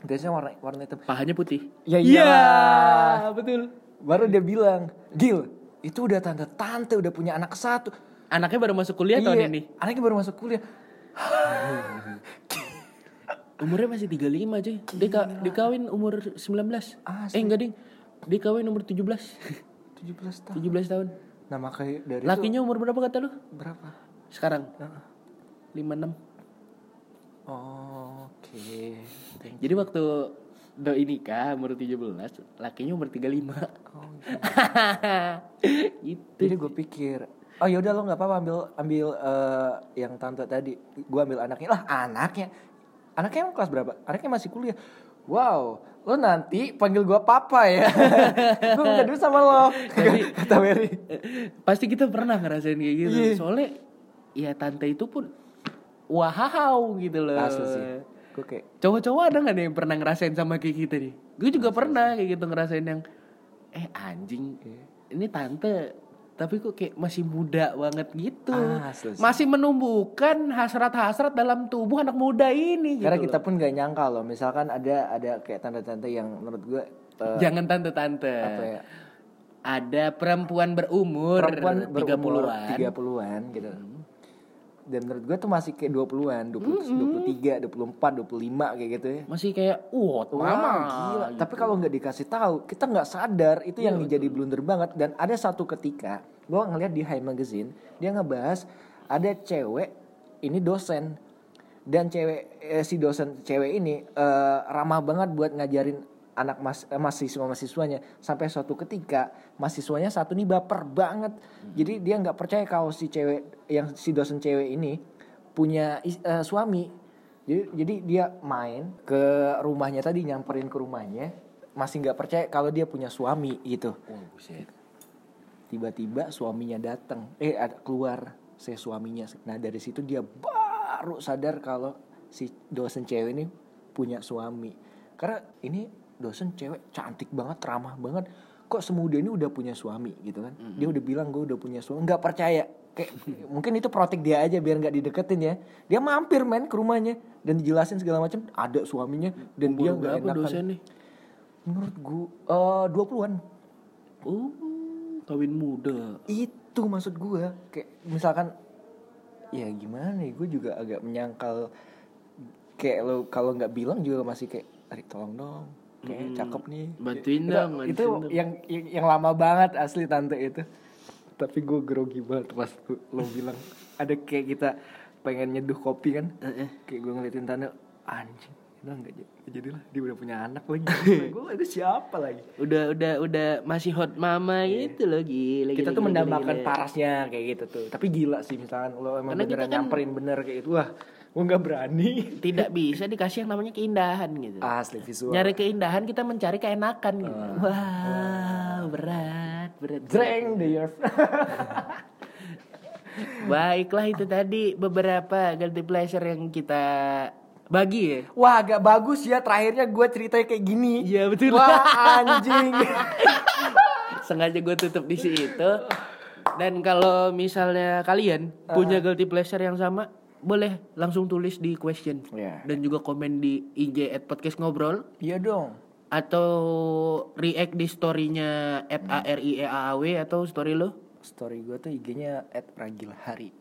dressnya warna warna hitam Pahanya putih. Ya Iya, iyalah. betul. Baru dia bilang, Gil, itu udah tante-tante udah punya anak satu. Anaknya baru masuk kuliah Iya, tahun ini. Anaknya baru masuk kuliah. Umurnya masih 35 cuy. Dia ka dikawin umur 19. Asli. Eh enggak ding. Dia kawin umur 17. 17 tahun. 17 tahun. Nah makanya dari Lakinya umur berapa kata lu? itu berapa? Sekarang Heeh. 56. Oh, Oke. Thank Jadi waktu doi nikah umur 17, lakinya umur 35. Oh, [LAUGHS] gitu. Jadi gue pikir, oh yaudah lo nggak apa-apa ambil ambil eh, yang tante tadi. Gue ambil anaknya lah anaknya. Anaknya emang kelas berapa? Anaknya masih kuliah. Wow, lo nanti panggil gue papa ya. [LAUGHS] gue minta duit sama lo. [LAUGHS] Kata Mary. Pasti kita pernah ngerasain kayak gitu. Iya. Soalnya ya tante itu pun wow gitu loh. Asli sih. Gue kayak Cowok-cowok ada gak nih yang pernah ngerasain sama kayak kita nih? Gue juga pernah kayak gitu ngerasain yang eh anjing ini tante tapi kok kayak masih muda banget gitu. Ah, masih menumbuhkan hasrat-hasrat dalam tubuh anak muda ini gitu. karena loh. kita pun gak nyangka loh. Misalkan ada ada kayak tante-tante yang menurut gue eh, Jangan tante-tante. apa ya? Ada perempuan berumur perempuan berumur 30-an. 30-an gitu. Dan menurut gue tuh masih kayak 20-an, 20, 23, 24, 25 kayak gitu ya. Masih kayak Wah, mama. gila. Tapi kalau nggak dikasih tahu, kita nggak sadar itu yang jadi blunder banget. Dan ada satu ketika, gue ngeliat di High Magazine, dia ngebahas ada cewek ini dosen dan cewek eh, si dosen cewek ini eh, ramah banget buat ngajarin anak mas eh, mahasiswa mahasiswanya sampai suatu ketika mahasiswanya satu nih baper banget. Jadi dia nggak percaya kalau si cewek yang si dosen cewek ini punya eh, suami. Jadi jadi dia main ke rumahnya tadi nyamperin ke rumahnya masih nggak percaya kalau dia punya suami gitu. Oh, tiba-tiba suaminya datang eh ada keluar saya suaminya. Nah dari situ dia baru sadar kalau si dosen cewek ini punya suami. Karena ini dosen cewek cantik banget ramah banget kok semudah ini udah punya suami? Gitu kan. Dia udah bilang gue udah punya suami. Nggak percaya. Kayak mungkin itu protek dia aja biar nggak dideketin ya. Dia mampir men ke rumahnya dan dijelasin segala macam. Ada suaminya dan dia Umur nggak berapa enakan. dosen nih? menurut gue eh 20-an Oh, kawin muda. itu maksud gue kayak misalkan ya gimana ya gue juga agak menyangkal. Kayak lo kalau nggak bilang juga masih kayak Ari tolong dong kayak cakep nih. Bantuin dong, itu bantuin dong. yang, yang lama banget asli tante itu. Tapi gue grogi banget pas lo bilang ada kayak kita pengen nyeduh kopi kan? Kayak gue ngeliatin tante anjing itu nggak jadi jadilah dia udah punya anak lagi. [LAUGHS] Gue itu siapa lagi? Udah udah udah masih hot mama gitu loh gila. kita gila, tuh gila, mendambakan gila. parasnya kayak gitu tuh. Tapi gila sih misalkan lo emang Karena beneran kan- nyamperin bener kayak itu wah gue nggak berani Tidak bisa dikasih yang namanya keindahan gitu. asli visual Nyari keindahan kita mencari keenakan gitu. Wah, berat, berat. berat. Dreng the year [LAUGHS] Baiklah itu tadi beberapa guilty pleasure yang kita bagi ya. wah agak bagus ya terakhirnya gue ceritanya kayak gini Iya, betul. wah anjing [LAUGHS] Sengaja gue tutup di situ. Dan kalau misalnya kalian punya guilty pleasure yang sama, boleh langsung tulis di question. Iya. Dan juga komen di IG at podcast ngobrol iya dong atau react di storynya at ARIEAAW atau story lo story gue tuh IG-nya at Ragil Hari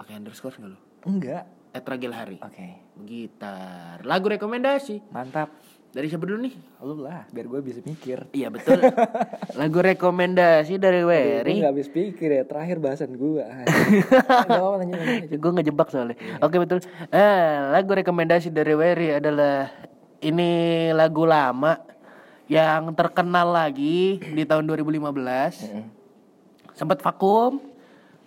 pakai underscore nggak lo? enggak At Ragil Hari. oke Gitar. Lagu rekomendasi. mantap Dari siapa dulu nih? Lu lah, biar gue bisa mikir. Iya betul. [LAUGHS] Lagu rekomendasi dari Gue Wery. gak habis pikir ya, terakhir bahasan gue. [LAUGHS] Gak apa-apa nanya, nanya aja. Gue ngejebak soalnya. Oke betul. Eh, lagu rekomendasi dari Wery adalah ini lagu lama yang terkenal lagi di tahun 2015. Sempat vakum.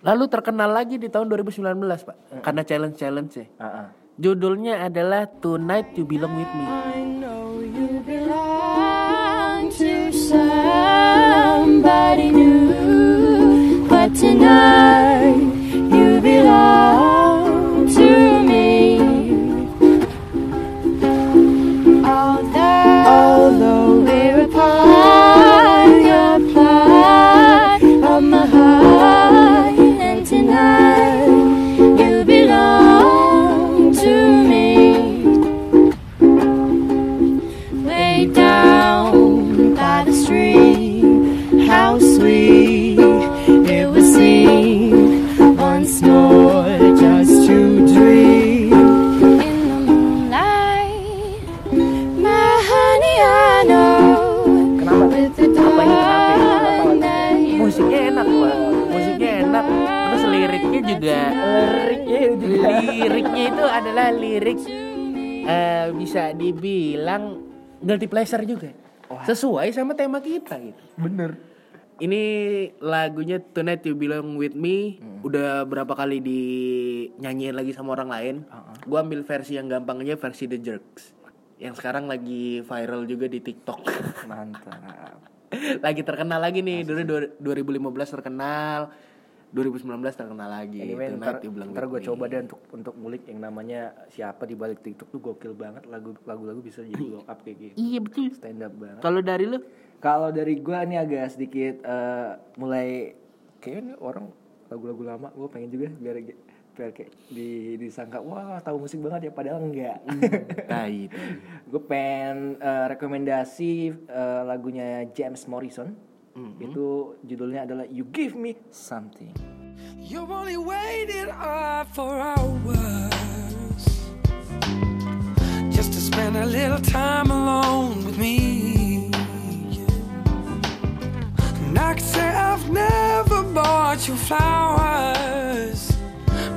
Lalu terkenal lagi di tahun 2019, Pak. Karena challenge-challenge ya. Ah, ah. Judulnya adalah Tonight You Belong With Me. Somebody new, but tonight you belong pleasure juga. Sesuai sama tema kita gitu. Bener. Ini lagunya Tonight You Belong With Me udah berapa kali dinyanyiin lagi sama orang lain. Gua ambil versi yang gampangnya versi The Jerks. Yang sekarang lagi viral juga di TikTok. Mantap. [LAUGHS] lagi terkenal lagi nih. Dulu dua- 2015 terkenal. 2019 terkenal lagi. Anyway, ntar, ntar gue Me. coba deh untuk untuk ngulik yang namanya siapa di balik TikTok tuh gokil banget lagu lagu-lagu bisa jadi [CLEARS THROAT] blow up kayak gitu. Iya betul. Stand up banget. Kalau dari lu? Kalau dari gue ini agak sedikit eh, mulai kayaknya orang lagu-lagu lama gue pengen juga biar biar kayak di disangka wah tahu musik banget ya padahal enggak. [LAUGHS] Tai. tai. gue pengen eh, rekomendasi eh, lagunya James Morrison. Itu judulnya adalah You Give Me Something. You only waited up for hours just to spend a little time alone with me. And I could say I've never bought you flowers.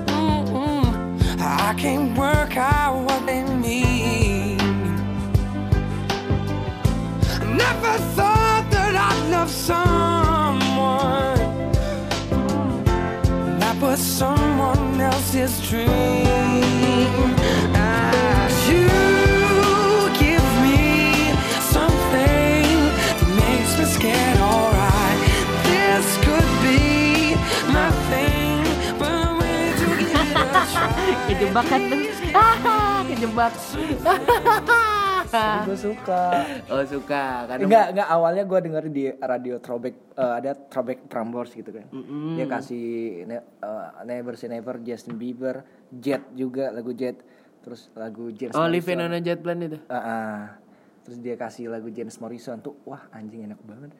Mm-mm. I can't work out what they mean. Love someone that was someone else's dream. You give me something that makes me scared. Alright, this could be but I'm willing to give it a try. [LAUGHS] Kejebak kan? [LAUGHS] Kejebak. Gue suka. oh suka karena Enggak, enggak awalnya gue denger di radio throwback eh, ada throwback Prambors gitu kan. Dia kasih ne- eh, Never Say Never Justin Bieber, Jet juga lagu Jet, terus lagu James Oh. Living on a Jet Plane itu. Ah, ah. Terus dia kasih lagu James Morrison tuh, wah anjing enak banget.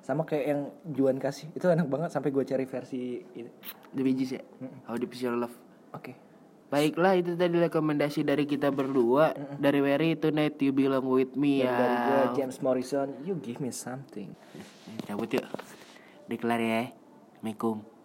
Sama kayak yang Juan kasih, itu enak banget sampai gue cari versi ini. The Bee Gees ya. How Deep Is Your Love. Oke. Baiklah itu tadi rekomendasi dari kita berdua dari Wery Tonight You Belong With Me Dan ya. dari gue James Morrison, You Give Me Something. Cabut yuk. Dikelar ya. Assalamualaikum.